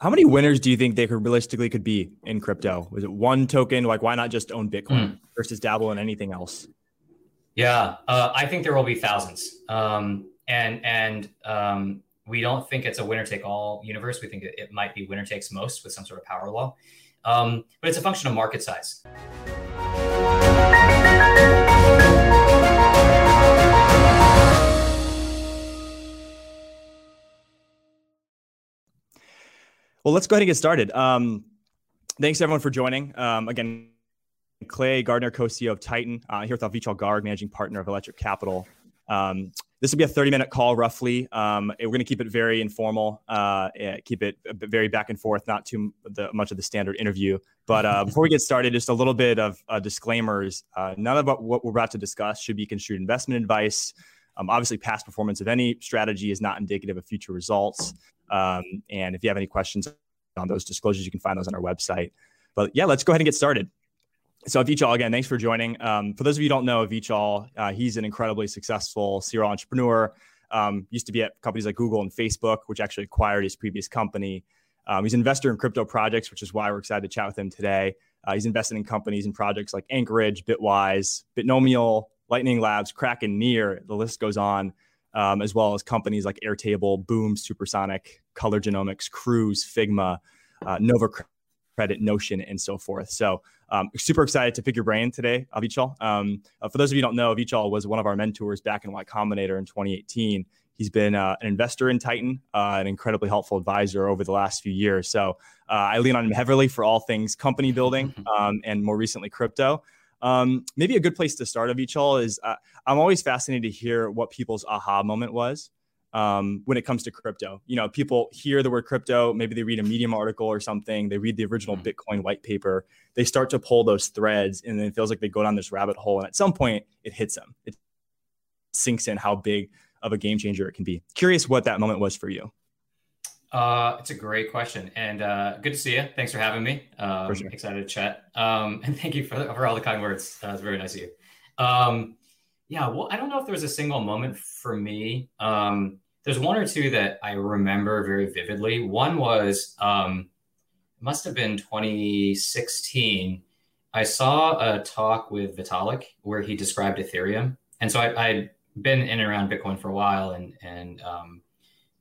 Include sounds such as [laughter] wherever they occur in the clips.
How many winners do you think they could realistically could be in crypto? Was it one token? Like, why not just own Bitcoin mm. versus dabble in anything else? Yeah, uh, I think there will be thousands, um, and and um, we don't think it's a winner take all universe. We think it, it, might be winner takes most with some sort of power law, um, but it's a function of market size. Well, let's go ahead and get started. Um, thanks everyone for joining. Um, again, Clay Gardner, co-CEO of Titan, uh, here with Avichal Garg, managing partner of Electric Capital. Um, this will be a 30-minute call, roughly. Um, we're going to keep it very informal, uh, keep it very back and forth, not too the, much of the standard interview. But uh, before we get started, just a little bit of uh, disclaimers. Uh, none of what we're about to discuss should be construed investment advice. Um, obviously, past performance of any strategy is not indicative of future results. Um, and if you have any questions on those disclosures, you can find those on our website. But yeah, let's go ahead and get started. So Avichal, again, thanks for joining. Um, for those of you who don't know Avichal, uh, he's an incredibly successful serial entrepreneur. Um, used to be at companies like Google and Facebook, which actually acquired his previous company. Um, he's an investor in crypto projects, which is why we're excited to chat with him today. Uh, he's invested in companies and projects like Anchorage, Bitwise, Bitnomial, Lightning Labs, Kraken, Near. The list goes on um, as well as companies like Airtable, Boom, Supersonic, Color Genomics, Cruise, Figma, uh, Nova Credit, Notion, and so forth. So, um, super excited to pick your brain today, Avichal. Um, uh, for those of you who don't know, Avichal was one of our mentors back in Y Combinator in 2018. He's been uh, an investor in Titan, uh, an incredibly helpful advisor over the last few years. So uh, I lean on him heavily for all things company building [laughs] um, and more recently crypto. Um, maybe a good place to start, Avichal is uh, I'm always fascinated to hear what people's aha moment was um, when it comes to crypto. You know, people hear the word crypto, maybe they read a Medium article or something, they read the original mm-hmm. Bitcoin white paper, they start to pull those threads, and then it feels like they go down this rabbit hole. And at some point, it hits them. It sinks in how big of a game changer it can be. Curious what that moment was for you. Uh, it's a great question, and uh, good to see you. Thanks for having me. Um, sure. Excited to chat, um, [laughs] and thank you for, for all the kind words. Uh, it's very nice of you. Um, yeah, well, I don't know if there was a single moment for me. Um, there's one or two that I remember very vividly. One was um, must have been 2016. I saw a talk with Vitalik where he described Ethereum, and so I, I'd been in and around Bitcoin for a while, and and um,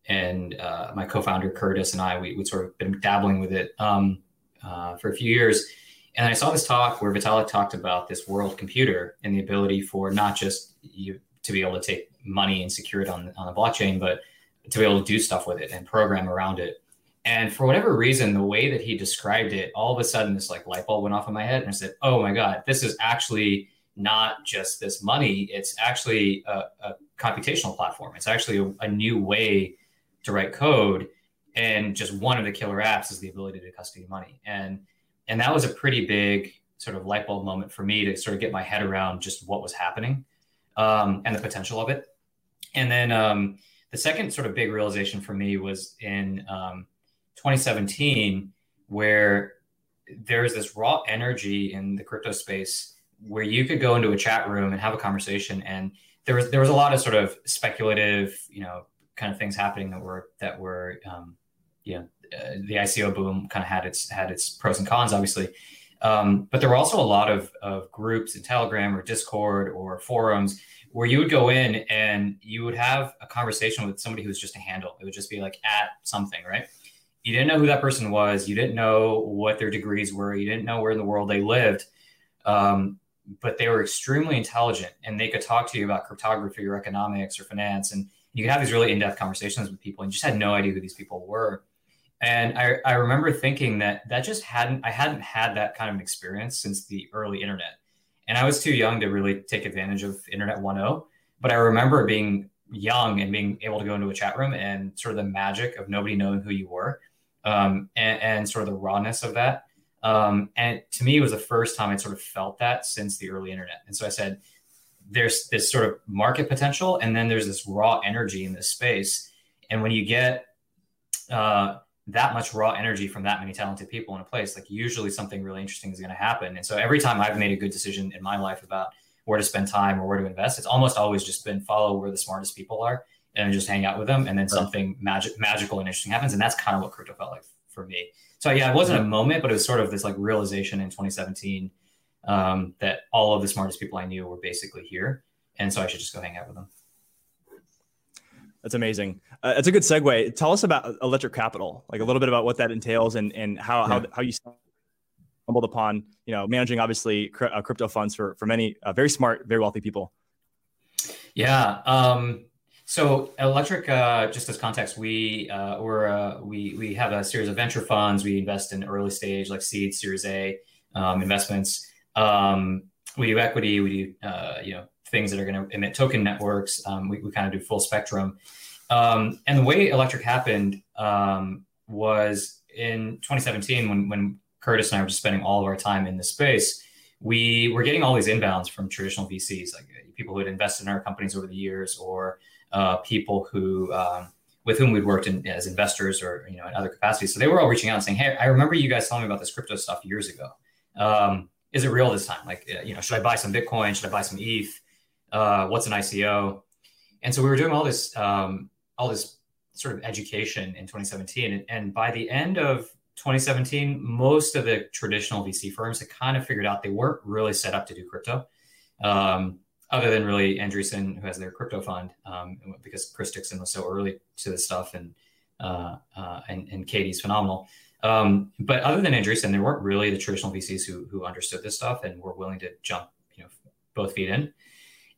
and uh, my co-founder Curtis and I, we would sort of been dabbling with it um, uh, for a few years. And I saw this talk where Vitalik talked about this world computer and the ability for not just you to be able to take money and secure it on on the blockchain, but to be able to do stuff with it and program around it. And for whatever reason, the way that he described it, all of a sudden this like light bulb went off in my head, and I said, "Oh my god, this is actually not just this money; it's actually a, a computational platform. It's actually a, a new way to write code and just one of the killer apps is the ability to custody money. And and that was a pretty big sort of light bulb moment for me to sort of get my head around just what was happening um, and the potential of it. And then um, the second sort of big realization for me was in um, 2017 where there's this raw energy in the crypto space where you could go into a chat room and have a conversation and there was there was a lot of sort of speculative you know kind of things happening that were that were um, you know uh, the ICO boom kind of had its had its pros and cons obviously, um, but there were also a lot of of groups in Telegram or Discord or forums where you would go in and you would have a conversation with somebody who was just a handle. It would just be like at something, right? You didn't know who that person was. You didn't know what their degrees were. You didn't know where in the world they lived. Um, but they were extremely intelligent and they could talk to you about cryptography or economics or finance and you could have these really in-depth conversations with people and just had no idea who these people were. And I, I remember thinking that that just hadn't i hadn't had that kind of an experience since the early internet. And i was too young to really take advantage of internet 1.0 but i remember being young and being able to go into a chat room and sort of the magic of nobody knowing who you were um, and, and, sort of the rawness of that. Um, and to me it was the first time I'd sort of felt that since the early internet. And so i said there's this sort of market potential and then there's this raw energy in this space. And when you get uh, that much raw energy from that many talented people in a place like usually something really interesting is going to happen. And so every time i've made a good decision in my life about where to spend time or where to invest it's almost always just been follow where the smartest people are and just hang out with them and then something magic magical and interesting happens. And that's kind of what crypto felt like for me. So yeah, it wasn't a moment, but it was sort of this like realization in 2017 um, that all of the smartest people I knew were basically here, and so I should just go hang out with them. That's amazing. Uh, that's a good segue. Tell us about Electric Capital, like a little bit about what that entails and and how yeah. how, how you stumbled upon you know managing obviously cr- uh, crypto funds for for many uh, very smart, very wealthy people. Yeah. Um, so Electric, uh, just as context, we uh, we're uh, we we have a series of venture funds. We invest in early stage, like seed, Series A um, investments. Um, we do equity. We do uh, you know things that are going to emit token networks. Um, we we kind of do full spectrum. Um, and the way Electric happened um, was in 2017 when when Curtis and I were just spending all of our time in this space. We were getting all these inbounds from traditional VCs, like people who had invested in our companies over the years, or uh, people who um, with whom we'd worked in, as investors or you know in other capacities. So they were all reaching out and saying, "Hey, I remember you guys telling me about this crypto stuff years ago. Is it real this time? Like, uh, you know, should I buy some Bitcoin? Should I buy some ETH? Uh, what's an ICO?" And so we were doing all this um, all this sort of education in 2017, and, and by the end of 2017, most of the traditional VC firms had kind of figured out they weren't really set up to do crypto. Um, other than really Andreessen, who has their crypto fund, um, because Chris Dixon was so early to this stuff, and uh, uh, and, and Katie's phenomenal. Um, but other than Andreessen, there weren't really the traditional VCs who who understood this stuff and were willing to jump, you know, both feet in.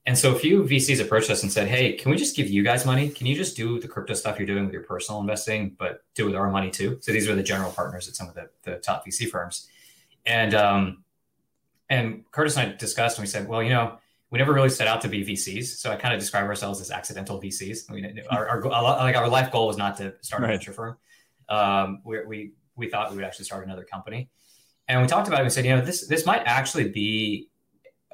And so a few VCs approached us and said, "Hey, can we just give you guys money? Can you just do the crypto stuff you're doing with your personal investing, but do it with our money too?" So these were the general partners at some of the, the top VC firms, and um, and Curtis and I discussed, and we said, "Well, you know." we never really set out to be VCs. So I kind of describe ourselves as accidental VCs. I mean, our, our, like our life goal was not to start a right. venture firm. Um, we, we, we thought we would actually start another company. And we talked about it and said, you know, this, this might actually be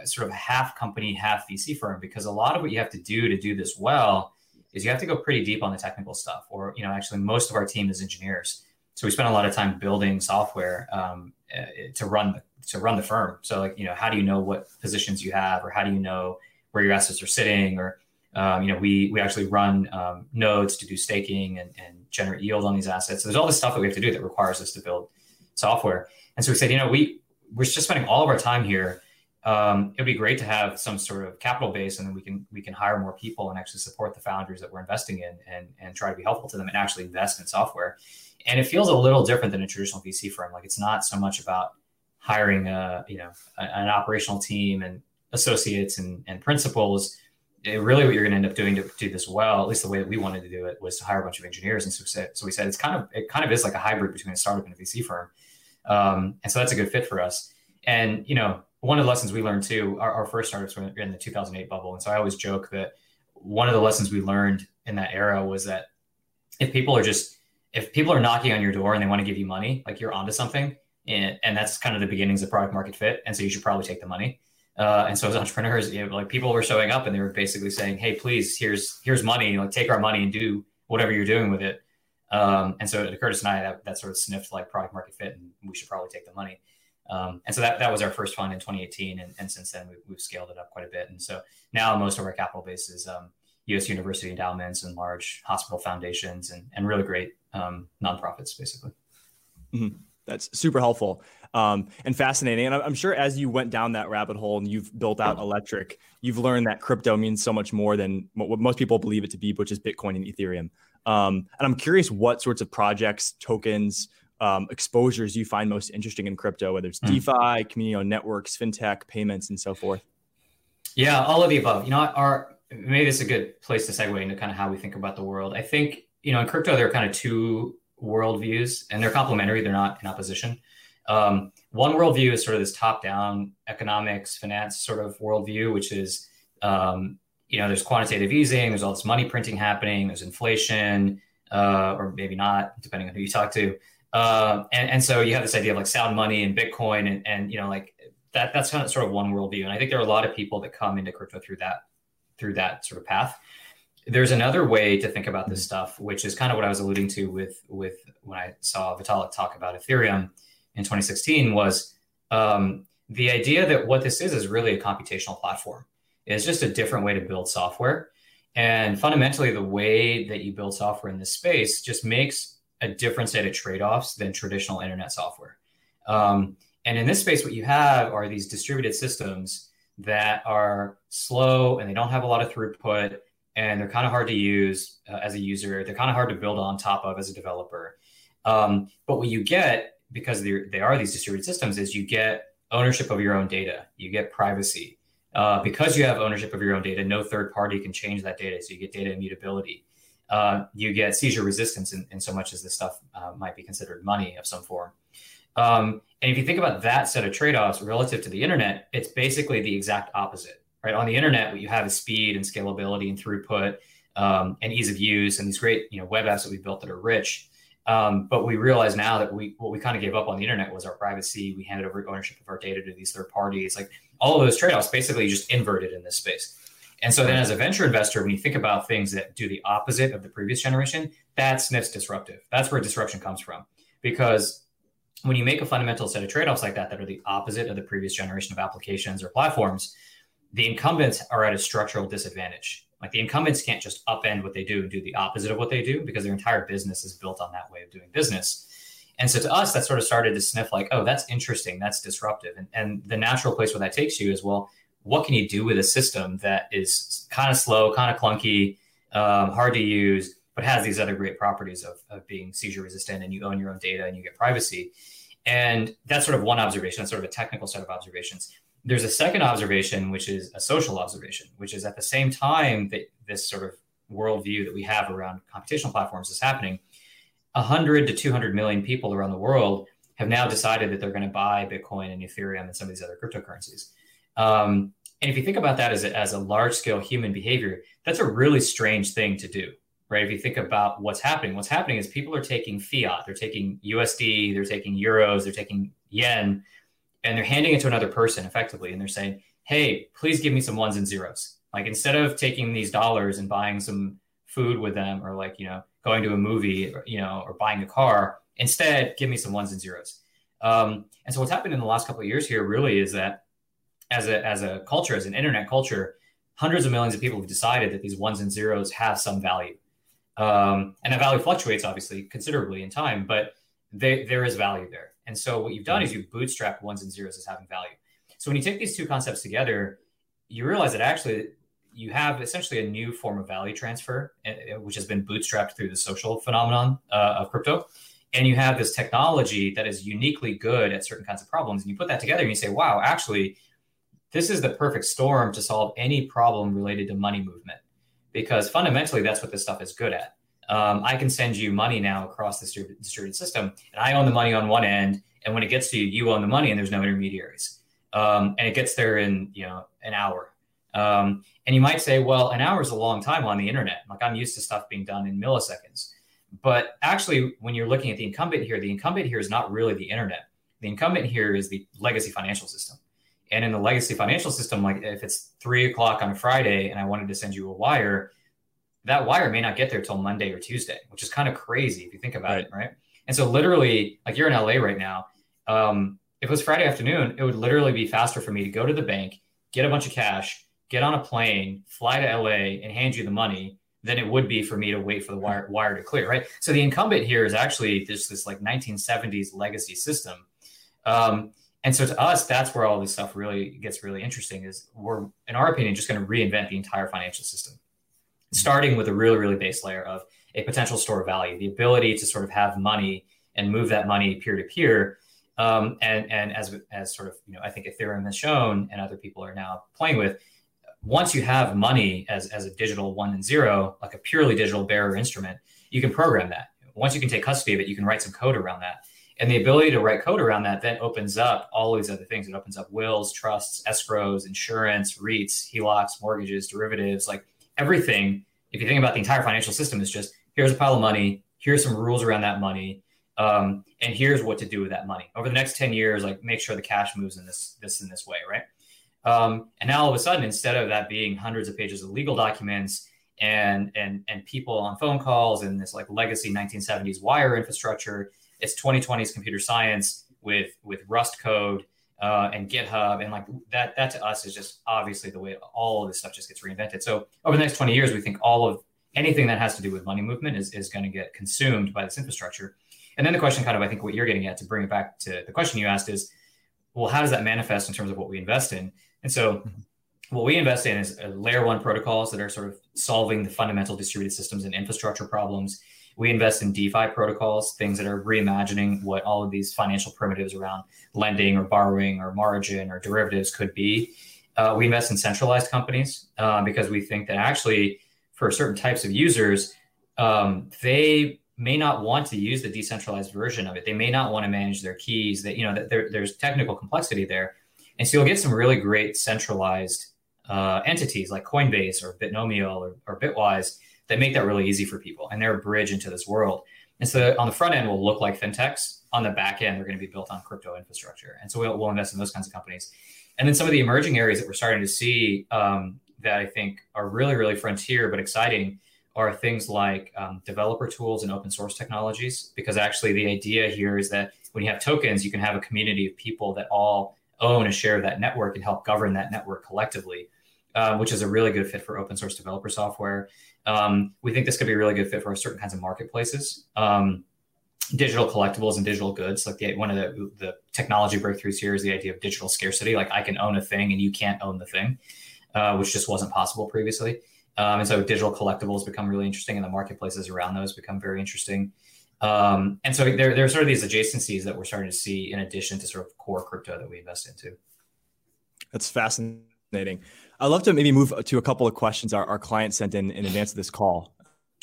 sort of half company, half VC firm, because a lot of what you have to do to do this well is you have to go pretty deep on the technical stuff or, you know, actually most of our team is engineers. So we spent a lot of time building software um, eh, to run the to run the firm. So like, you know, how do you know what positions you have, or how do you know where your assets are sitting, or um, you know, we we actually run um, nodes to do staking and, and generate yield on these assets. So there's all this stuff that we have to do that requires us to build software. And so we said, you know, we we're just spending all of our time here. Um, it'd be great to have some sort of capital base, and then we can we can hire more people and actually support the founders that we're investing in, and and try to be helpful to them and actually invest in software. And it feels a little different than a traditional VC firm. Like it's not so much about hiring a you know an operational team and associates and, and principals it, really what you're going to end up doing to do this well at least the way that we wanted to do it was to hire a bunch of engineers and so, so we said it's kind of it kind of is like a hybrid between a startup and a vc firm um, and so that's a good fit for us and you know one of the lessons we learned too our, our first startups were in the 2008 bubble and so i always joke that one of the lessons we learned in that era was that if people are just if people are knocking on your door and they want to give you money like you're onto something and, and that's kind of the beginnings of product market fit. And so you should probably take the money. Uh, and so as entrepreneurs, you know, like people were showing up and they were basically saying, "Hey, please, here's here's money. Like take our money and do whatever you're doing with it." Um, and so Curtis and I, that, that, sort of sniffed like product market fit, and we should probably take the money. Um, and so that that was our first fund in 2018, and, and since then we've, we've, scaled it up quite a bit. And so now most of our capital base is um, U.S. university endowments and large hospital foundations, and and really great um, nonprofits, basically. Mm-hmm. That's super helpful um, and fascinating. And I'm sure as you went down that rabbit hole and you've built out Electric, you've learned that crypto means so much more than what most people believe it to be, which is Bitcoin and Ethereum. Um, and I'm curious what sorts of projects, tokens, um, exposures you find most interesting in crypto, whether it's mm. DeFi, community networks, fintech, payments, and so forth. Yeah, all of the above. You know, our maybe it's a good place to segue into kind of how we think about the world. I think you know in crypto there are kind of two worldviews, and they're complementary. They're not in opposition. Um, one worldview is sort of this top-down economics, finance sort of worldview, which is um, you know there's quantitative easing, there's all this money printing happening, there's inflation, uh, or maybe not, depending on who you talk to. Uh, and, and so you have this idea of like sound money and Bitcoin, and, and you know like that that's kind of sort of one worldview. And I think there are a lot of people that come into crypto through that through that sort of path there's another way to think about this mm-hmm. stuff, which is kind of what I was alluding to with with when I saw Vitalik talk about Ethereum in 2016 was um, the idea that what this is is really a computational platform. It's just a different way to build software. And fundamentally, the way that you build software in this space just makes a different set of trade-offs than traditional internet software. Um, and in this space, what you have are these distributed systems that are slow and they don't have a lot of throughput and they're kind of hard to use uh, as a user. They're kind of hard to build on top of as a developer. Um, but what you get because they are these distributed systems is you get ownership of your own data, you get privacy. Uh, because you have ownership of your own data, no third party can change that data. So you get data immutability. Uh, you get seizure resistance in, in, so much as this stuff uh, might be considered money of some form. Um, and if you think about that set of trade offs relative to the internet, it's basically the exact opposite, right? On the internet, what you have is speed and scalability and throughput um, and ease of use and these great you know, web apps that we built that are rich. Um, but we realize now that we what we kind of gave up on the internet was our privacy. We handed over ownership of our data to these third parties. Like all of those trade-offs basically just inverted in this space. And so then as a venture investor, when you think about things that do the opposite of the previous generation, that's Sniff's disruptive. That's where disruption comes from. Because when you make a fundamental set of trade-offs like that that are the opposite of the previous generation of applications or platforms, the incumbents are at a structural disadvantage. Like the incumbents can't just upend what they do and do the opposite of what they do because their entire business is built on that way of doing business. And so to us, that sort of started to sniff like, oh, that's interesting, that's disruptive. And, and the natural place where that takes you is, well, what can you do with a system that is kind of slow, kind of clunky, um, hard to use, but has these other great properties of, of being seizure resistant and you own your own data and you get privacy. And that's sort of one observation, that's sort of a technical set of observations. There's a second observation, which is a social observation, which is at the same time that this sort of worldview that we have around computational platforms is happening, 100 to 200 million people around the world have now decided that they're going to buy Bitcoin and Ethereum and some of these other cryptocurrencies. Um, and if you think about that as a, as a large scale human behavior, that's a really strange thing to do, right? If you think about what's happening, what's happening is people are taking fiat, they're taking USD, they're taking euros, they're taking yen, and they're handing it to another person effectively and they're saying hey please give me some ones and zeros. Like instead of taking these dollars and buying some food with them or like you know going to a movie or, you know or buying a car instead give me some ones and zeros. Um, and so what's happened in the last couple of years here really is that as a as a culture as an internet culture hundreds of millions of people have decided that these ones and zeros have some value. Um, and that value fluctuates obviously considerably in time but they, there is value there and so what you've done is you've bootstrapped ones and zeros as having value. So when you take these two concepts together, you realize that actually you have essentially a new form of value transfer, eh, eh, which has been bootstrapped through the social phenomenon uh, of crypto. And you have this technology that is uniquely good at certain kinds of problems. And you put that together and you say, wow, actually, this is the perfect storm to solve any problem related to money movement. Because fundamentally, that's what this stuff is good at um, I can send you money now across the distributed system, and I own the money on one end, and when it gets to you, you own the money, and there's no intermediaries, um, and it gets there in you know an hour. Um, and you might say, well, an hour is a long time on the internet. Like I'm used to stuff being done in milliseconds. But actually, when you're looking at the incumbent here, the incumbent here is not really the internet. The incumbent here is the legacy financial system. And in the legacy financial system, like if it's three o'clock on a Friday and I wanted to send you a wire, that wire may not get there till Monday or Tuesday, which is kind of crazy if you think about right. it, right? And so literally, like you're in LA right now. Um, if it was Friday afternoon, it would literally be faster for me to go to the bank, get a bunch of cash, get on a plane, fly to LA, and hand you the money than it would be for me to wait for the wire, wire to clear, right? So the incumbent here is actually this this like 1970s legacy system. Um, and so to us, that's where all this stuff really gets really interesting. Is we're, in our opinion, just going to reinvent the entire financial system starting with a really, really base layer of a potential store of value, the ability to sort of have money and move that money peer to peer. Um, and and as as sort of you know, I think Ethereum has shown, and other people are now playing with. Once you have money as as a digital one and zero, like a purely digital bearer instrument, you can program that. Once you can take custody of it, you can write some code around that. And the ability to write code around that then opens up all these other things. It opens up wills, trusts, escrows, insurance, REITs, HELOCs, mortgages, derivatives, like everything, if you think about the entire financial system, is just here's a pile of money, here's some rules around that money, um, and here's what to do with that money over the next 10 years. Like make sure the cash moves in this this in this way, right? Um, and now all of a sudden, instead of that being hundreds of pages of legal documents and and and people on phone calls and this like legacy 1970s wire infrastructure, it's 2020s computer science with with Rust code uh, and GitHub, and like that. That to us is just obviously the way all of this stuff just gets reinvented. So over the next 20 years, we think all of anything that has to do with money movement is, is going to get consumed by this infrastructure. And then the question, kind of, I think what you're getting at to bring it back to the question you asked is, well, how does that manifest in terms of what we invest in? And so, mm-hmm. what we invest in is uh, layer one protocols that are sort of solving the fundamental distributed systems and infrastructure problems. We invest in DeFi protocols, things that are reimagining what all of these financial primitives around lending or borrowing or margin or derivatives could be. Uh, we invest in centralized companies uh, because we think that actually, for certain types of users, um, they may not want to use the decentralized version of it. They may not want to manage their keys. That you know that there, there's technical complexity there, and so you'll get some really great centralized uh, entities like Coinbase or Bitnomial or, or Bitwise that make that really easy for people, and they're a bridge into this world. And so on the front end will look like fintechs. On the back end, they're going to be built on crypto infrastructure, and so we'll, we'll invest in those kinds of companies. And then some of the emerging areas that we're starting to see um, that I think are really, really frontier but exciting are things like um, developer tools and open source technologies. Because actually, the idea here is that when you have tokens, you can have a community of people that all own a share of that network and help govern that network collectively, uh, which is a really good fit for open source developer software. Um, we think this could be a really good fit for certain kinds of marketplaces. Um, digital collectibles and digital goods like the one of the, the technology breakthroughs here is the idea of digital scarcity like i can own a thing and you can't own the thing uh, which just wasn't possible previously um, and so digital collectibles become really interesting, and the marketplaces around those become very interesting. Um, and so there, there are sort of these adjacencies that we're starting to see in addition to sort of core crypto that we invest into. That's fascinating. I'd love to maybe move to a couple of questions our, our clients sent in in advance of this call.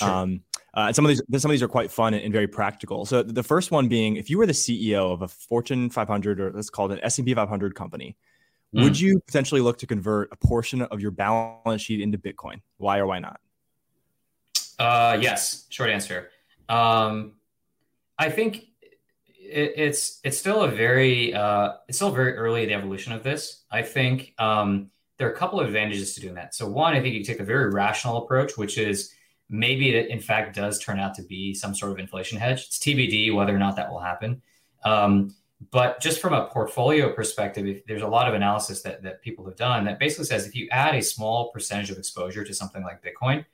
Sure. Um, uh, some of these some of these are quite fun and, and, very practical. So the first one being, if you were the CEO of a Fortune 500 or let's call it an S&P 500 company, Mm. Would you potentially look to convert a portion of your balance sheet into Bitcoin? Why or why not? Uh, yes, short answer. Um, I think it, it's it's still a very uh, it's still very early in the evolution of this. I think um, there are a couple of advantages to doing that. So one, I think you take a very rational approach, which is maybe it in fact does turn out to be some sort of inflation hedge. It's TBD whether or not that will happen. Um, but just from a portfolio perspective, there's a lot of analysis that, that people have done that basically says if you add a small percentage of exposure to something like Bitcoin,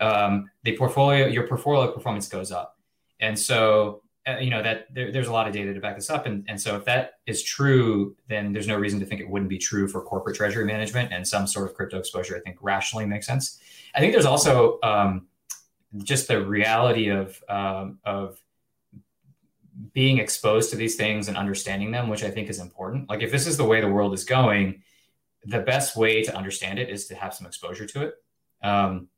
um, the portfolio, your portfolio performance goes up. And so, uh, you know, that there, there's a lot of data to back this up. And, and so if that is true, then there's no reason to think it wouldn't be true for corporate treasury management and some sort of crypto exposure, I think rationally makes sense. I think there's also um, just the reality of, um, of being exposed to these things and understanding them, which I think is important. Like if this is the way the world is going, the best way to understand it is to have some exposure to it. Um,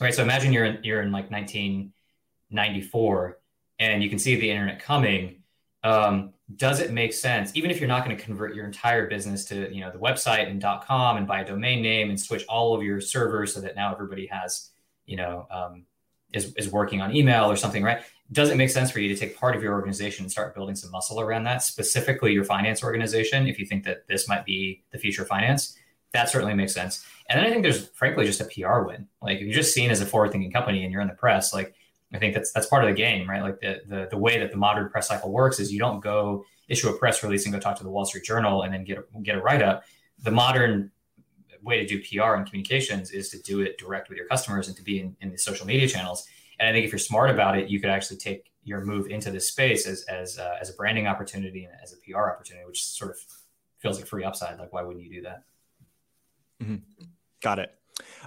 right. So imagine you're in, you're in like 1994 and you can see the internet coming. Um, does it make sense, even if you're not going to convert your entire business to you know the website and .com and buy a domain name and switch all of your servers so that now everybody has you know um, is, is working on email or something, right? Does it make sense for you to take part of your organization and start building some muscle around that, specifically your finance organization, if you think that this might be the future of finance? That certainly makes sense. And then I think there's frankly just a PR win. Like if you're just seen as a forward-thinking company and you're in the press, like I think that's that's part of the game, right? Like the, the the way that the modern press cycle works is you don't go issue a press release and go talk to the Wall Street Journal and then get a, get a write up. The modern way to do PR and communications is to do it direct with your customers and to be in, in the social media channels. And I think if you're smart about it, you could actually take your move into this space as as uh, as a branding opportunity and as a PR opportunity, which sort of feels like free upside. Like, why wouldn't you do that? Mm-hmm. Got it.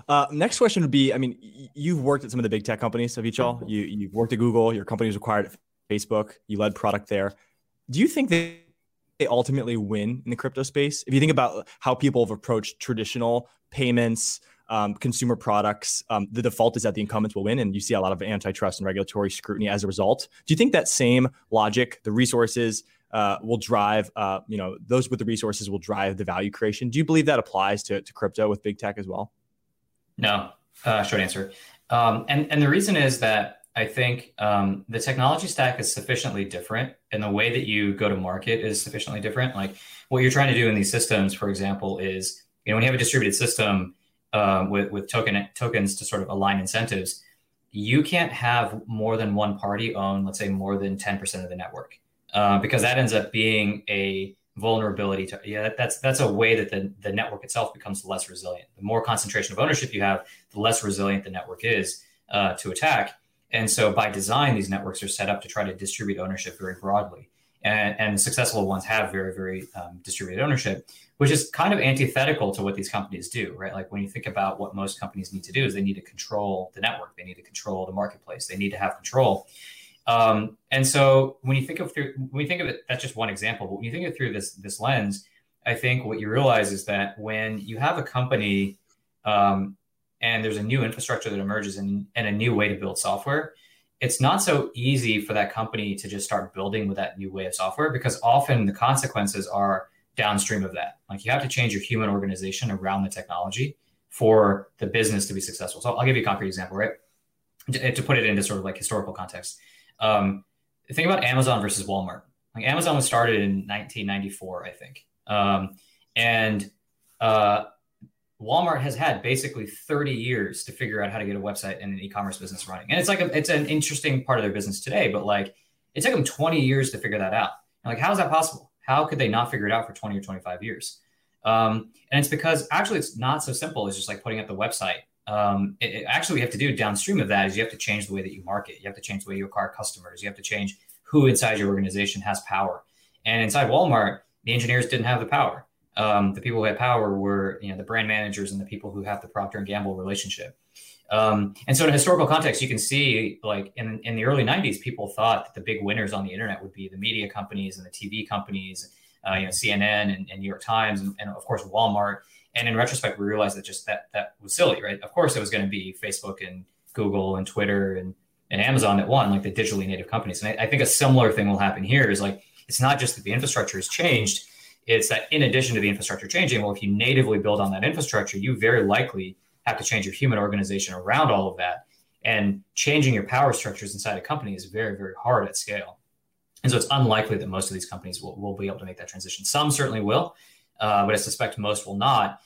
Uh, next question would be: I mean, you've worked at some of the big tech companies, Avichal. You you've worked at Google. Your company was acquired at Facebook. You led product there. Do you think that they ultimately win in the crypto space? If you think about how people have approached traditional payments, um, consumer products, um, the default is that the incumbents will win, and you see a lot of antitrust and regulatory scrutiny as a result. Do you think that same logic, the resources, uh, will drive, uh, you know, those with the resources will drive the value creation? Do you believe that applies to, to crypto with big tech as well? No, uh, short answer. Um, and and the reason is that I think um, the technology stack is sufficiently different, and the way that you go to market is sufficiently different. Like what you're trying to do in these systems, for example, is you know when you have a distributed system, uh, with with token tokens to sort of align incentives, you can't have more than one party own, let's say, more than ten percent of the network, uh, because that ends up being a vulnerability to yeah that's that's a way that the, the network itself becomes less resilient the more concentration of ownership you have the less resilient the network is uh, to attack. And so by design, these networks are set up to try to distribute ownership very broadly. And, and successful ones have very, very um, distributed ownership, which is kind of antithetical to what these companies do, right? Like when you think about what most companies need to do is they need to control the network, they need to control the marketplace, they need to have control. Um, and so when you think of through when you think of it, that's just one example. But when you think of it through this this lens, I think what you realize is that when you have a company um, and there's a new infrastructure that emerges and, and a new way to build software, it's not so easy for that company to just start building with that new way of software because often the consequences are downstream of that. Like you have to change your human organization around the technology for the business to be successful. So I'll give you a concrete example, right? To put it into sort of like historical context. Um, think about Amazon versus Walmart. Like Amazon was started in 1994, I think. Um, and uh, Walmart has had basically 30 years to figure out how to get a website and an e-commerce business running. And it's like a, it's an interesting part of their business today, but like it took them 20 years to figure that out. And like, how is that possible? How could they not figure it out for 20 or 25 years? Um, and it's because actually it's not so simple as just like putting up the website. Um, it, it, actually, we have to do downstream of that is you have to change the way that you market. You have to change the way you acquire customers. You have to change who inside your organization has power. And inside Walmart, the engineers didn't have the power um, the people who had power were you know the brand managers and the people who have the Procter and Gamble relationship. Um, and so in a historical context, you can see like in, in the early 90s, people thought that the big winners on the internet would be the media companies and the TV companies, uh, you know, CNN and, and New York Times, and, and, of course Walmart. And in retrospect, we realized that just that that was silly, right? Of course, it was going to be Facebook and Google and Twitter and, and Amazon that won, like the digitally native companies. And I, I think a similar thing will happen here is like it's not just that the infrastructure has changed, it's that in addition to the infrastructure changing, well, if you natively build on that infrastructure, you very likely have to change your human organization around all of that. And changing your power structures inside a company is very, very hard at scale. And so it's unlikely that most of these companies will, will be able to make that transition. Some certainly will, uh, but I suspect most will not.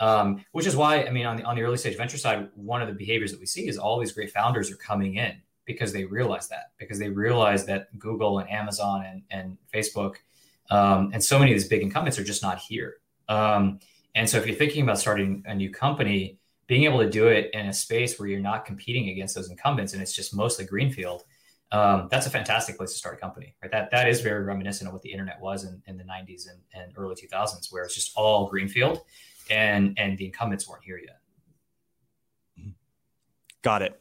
Um, which is why, I mean, on the on the early stage venture side, one of the behaviors that we see is all these great founders are coming in because they realize that because they realize that Google and Amazon and, and Facebook um, and so many of these big incumbents are just not here. Um, and so if you're thinking about starting a new company, being able to do it in a space where you're not competing against those incumbents and it's just mostly greenfield, um, that's a fantastic place to start a company, right? That that is very reminiscent of what the internet was in, in the 90s and, and early 2000s, where it's just all greenfield, and and the incumbents weren't here yet. Got it.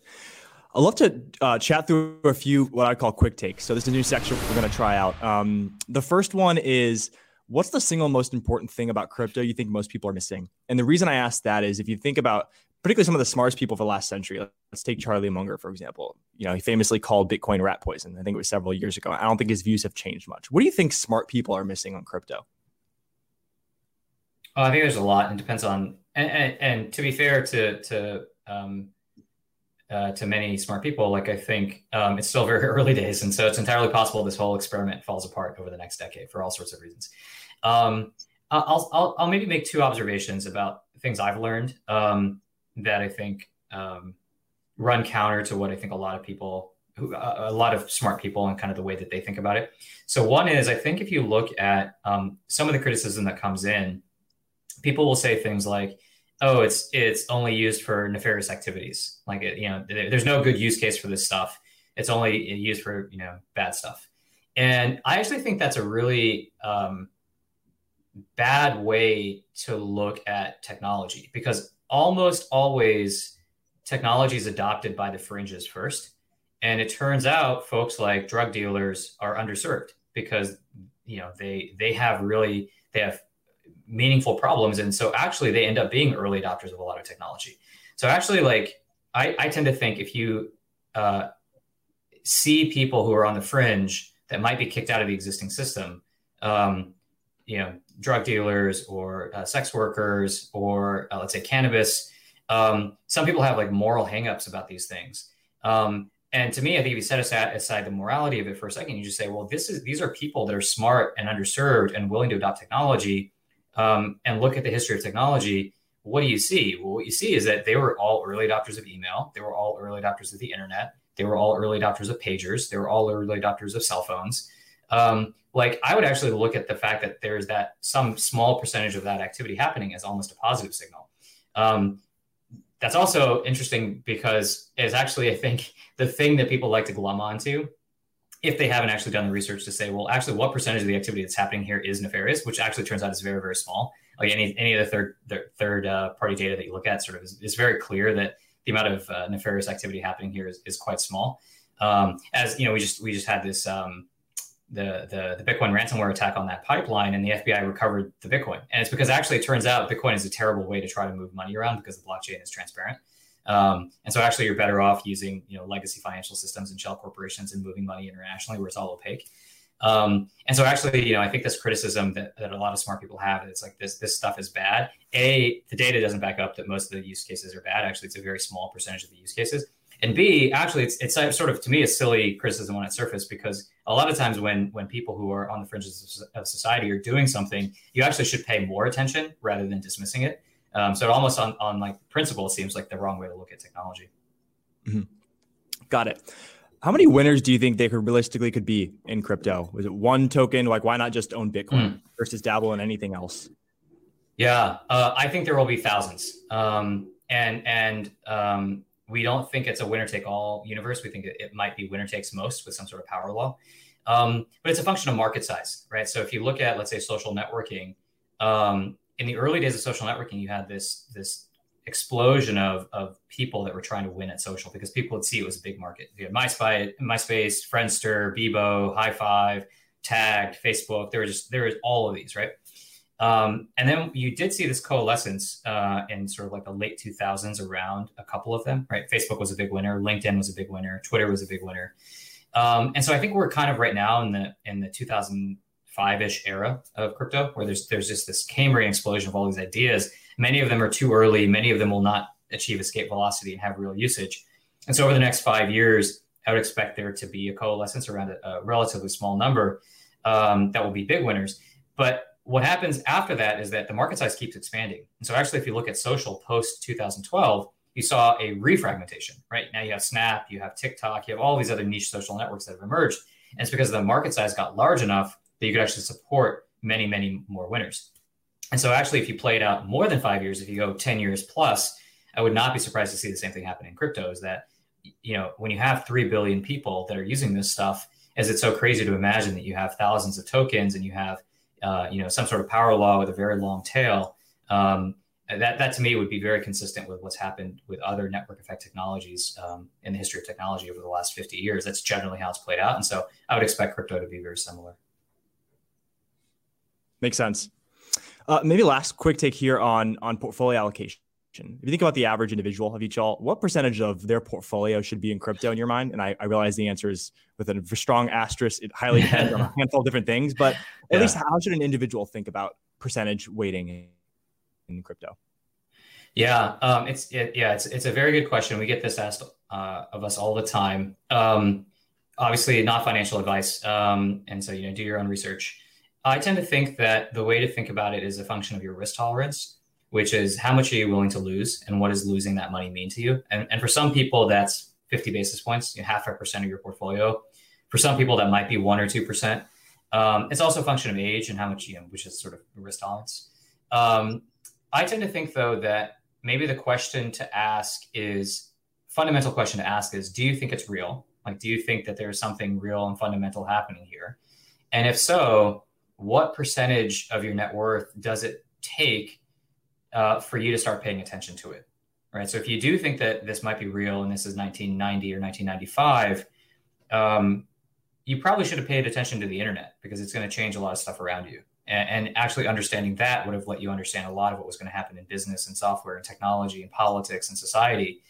I'd love to uh, chat through a few what I call quick takes. So this is a new section we're going to try out. Um, the first one is what's the single most important thing about crypto you think most people are missing? And the reason I ask that is if you think about particularly some of the smartest people of the last century, let's take Charlie Munger, for example. You know, he famously called Bitcoin rat poison. I think it was several years ago. I don't think his views have changed much. What do you think smart people are missing on crypto? Oh, I think there's a lot. It depends on, and, and, and to be fair to, to, um, uh, to many smart people, like I think um, it's still very [laughs] early days, and so it's entirely possible this whole experiment falls apart over the next decade for all sorts of reasons. Um, I'll, I'll, I'll maybe make two observations about things I've learned um, that I think um, run counter to what I think a lot of people, who, uh, a lot of smart people, and kind of the way that they think about it. So one is I think if you look at um, some of the criticism that comes in, people will say things like oh, it's it's only used for nefarious activities. Like you know, there's no good use case for this stuff. It's only used for you know bad stuff. And I actually think that's a really um, bad way to look at technology because almost always technology is adopted by the fringes first. And it turns out folks like drug dealers are underserved because you know they they have really they have meaningful problems. And so actually they end up being early adopters of a lot of technology. So actually like I, I tend to think if you uh, see people who are on the fringe that might be kicked out of the existing system, um, you know, drug dealers or uh, sex workers or uh, let's say cannabis. Um, some people have like moral hangups about these things. Um, and to me, I think if you set aside, aside the morality of it for a second, you just say, well, this is these are people that are smart and underserved and willing to adopt technology um, and look at the history of technology, what do you see? Well, what you see is that they were all early adopters of email. They were all early adopters of the internet. They were all early adopters of pagers. They were all early adopters of cell phones. Um, like I would actually look at the fact that there's that some small percentage of that activity happening as almost a positive signal. Um, that's also interesting because it's actually, I think, the thing that people like to glom onto if they haven't actually done the research to say, well, actually, what percentage of the activity that's happening here is nefarious, which actually turns out is very, very small. Like any any of the third the third uh, party data that you look at, sort of is, is, very clear that the amount of uh, nefarious activity happening here is, is quite small. Um, as you know, we just we just had this um, the, the the Bitcoin ransomware attack on that pipeline, and the FBI recovered the Bitcoin, and it's because actually it turns out Bitcoin is a terrible way to try to move money around because the blockchain is transparent. Um, and so actually you're better off using, you know, legacy financial systems and shell corporations and moving money internationally where it's all opaque. Um, and so actually, you know, I think this criticism that, that a lot of smart people have, it's like this, this stuff is bad. A, the data doesn't back up that most of the use cases are bad. Actually, it's a very small percentage of the use cases. And B, actually, it's, it's sort of, to me, a silly criticism when it surfaces because a lot of times when, when people who are on the fringes of society are doing something, you actually should pay more attention rather than dismissing it. Um, so it almost on, on like principle seems like the wrong way to look at technology. Mm-hmm. Got it. How many winners do you think they could realistically could be in crypto? Was it one token? Like, why not just own Bitcoin mm. versus dabble in anything else? Yeah, uh, I think there will be thousands. Um, and and um, we don't think it's a winner take all universe. We think it, it, might be winner takes most with some sort of power law. Um, but it's a function of market size, right? So if you look at, let's say, social networking, um, in the early days of social networking, you had this this explosion of of people that were trying to win at social because people would see it was a big market. You had MySpace, MySpace, Friendster, Bebo, Hi5, Tagged, Facebook. There were just there was all of these, right? Um, and then you did see this coalescence uh, in sort of like the late 2000s around a couple of them, right? Facebook was a big winner, LinkedIn was a big winner, Twitter was a big winner, um, and so I think we're kind of right now in the in the 2000 five-ish era of crypto where there's there's just this Cambrian explosion of all these ideas. Many of them are too early. Many of them will not achieve escape velocity and have real usage. And so over the next five years, I would expect there to be a coalescence around a, a relatively small number um, that will be big winners. But what happens after that is that the market size keeps expanding. And so actually, if you look at social post 2012, you saw a refragmentation, right? Now you have Snap, you have TikTok, you have all these other niche social networks that have emerged. And it's because the market size got large enough that you could actually support many, many more winners. And so, actually, if you play it out more than five years, if you go 10 years plus, I would not be surprised to see the same thing happen in crypto is that, you know, when you have 3 billion people that are using this stuff, is it so crazy to imagine that you have thousands of tokens and you have, uh, you know, some sort of power law with a very long tail? Um, that, that to me would be very consistent with what's happened with other network effect technologies um, in the history of technology over the last 50 years. That's generally how it's played out. And so I would expect crypto to be very similar. Makes sense. Uh, maybe last quick take here on on portfolio allocation. If you think about the average individual Avichal, what percentage of their portfolio should be in crypto in your mind? And I, I realize the answer is with a strong asterisk. It highly depends on a [laughs] handful of different things, but at yeah. least how should an individual think about percentage weighting in, in crypto? Yeah, um, it's it, yeah, it's it's a very good question. We get this asked uh, of us all the time. Um, obviously, not financial advice, um, and so you know, do your own research. I tend to think that the way to think about it is a function of your risk tolerance, which is how much are you willing to lose and what does losing that money mean to you? And, and for some people, that's 50 basis points, you know, half a percent of your portfolio. For some people, that might be one or 2%. Um, it's also a function of age and how much, you know, which is sort of risk tolerance. Um, I tend to think, though, that maybe the question to ask is fundamental question to ask is do you think it's real? Like, do you think that there's something real and fundamental happening here? And if so, what percentage of your net worth does it take uh, for you to start paying attention to it? Right. So if you do think that this might be real and this is 1990 or 1995, um, you probably should have paid attention to the internet because it's going to change a lot of stuff around you. And, and, actually understanding that would have let you understand a lot of what was going to happen in business and software and technology and politics and society.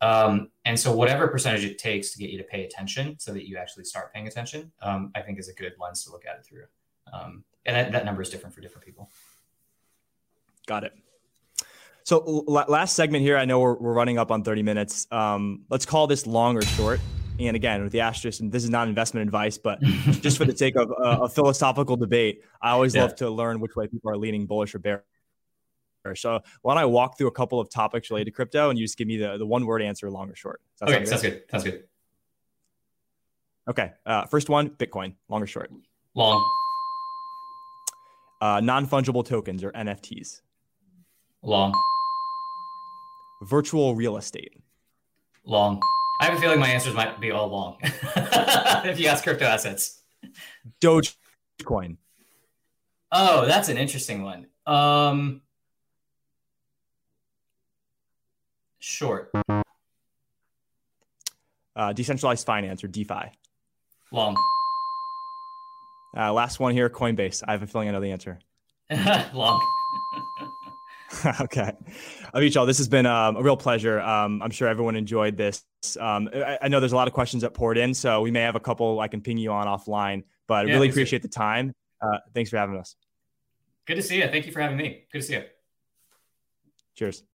Um, and so, whatever percentage it takes to get you to pay attention so that you actually start paying attention, um, I think is a good lens to look at it through. Um, and that, that number is different for different people. Got it. So last segment here, I know we're, we're running up on 30 minutes. Um, let's call this long or short. And again, with the asterisk, and this is not investment advice, but [laughs] just for the sake of uh, a philosophical debate, I always yeah. love to learn which way people are leaning bullish or bearish. So why don't I walk through a couple of topics related to crypto and you just give me the, the one word answer, long or short? Sounds okay, sounds good. Sounds good. Okay. Uh, first one, Bitcoin, long or short? Long uh, non fungible tokens or NFTs? Long. Virtual real estate? Long. I have a feeling my answers might be all long [laughs] if you ask crypto assets. Dogecoin. Oh, that's an interesting one. Um, short. Uh, decentralized finance or DeFi. Long. Uh, last one here, Coinbase. I have a feeling I know the answer. [laughs] Long. [laughs] okay. Avichal, this has been um, a real pleasure. Um, I'm sure everyone enjoyed this. Um, I, I, know there's a lot of questions that poured in, so we may have a couple I can ping you on offline, but yeah, really appreciate the time. Uh, thanks for having us. Good to see you. Thank you for having me. Good to see you. Cheers.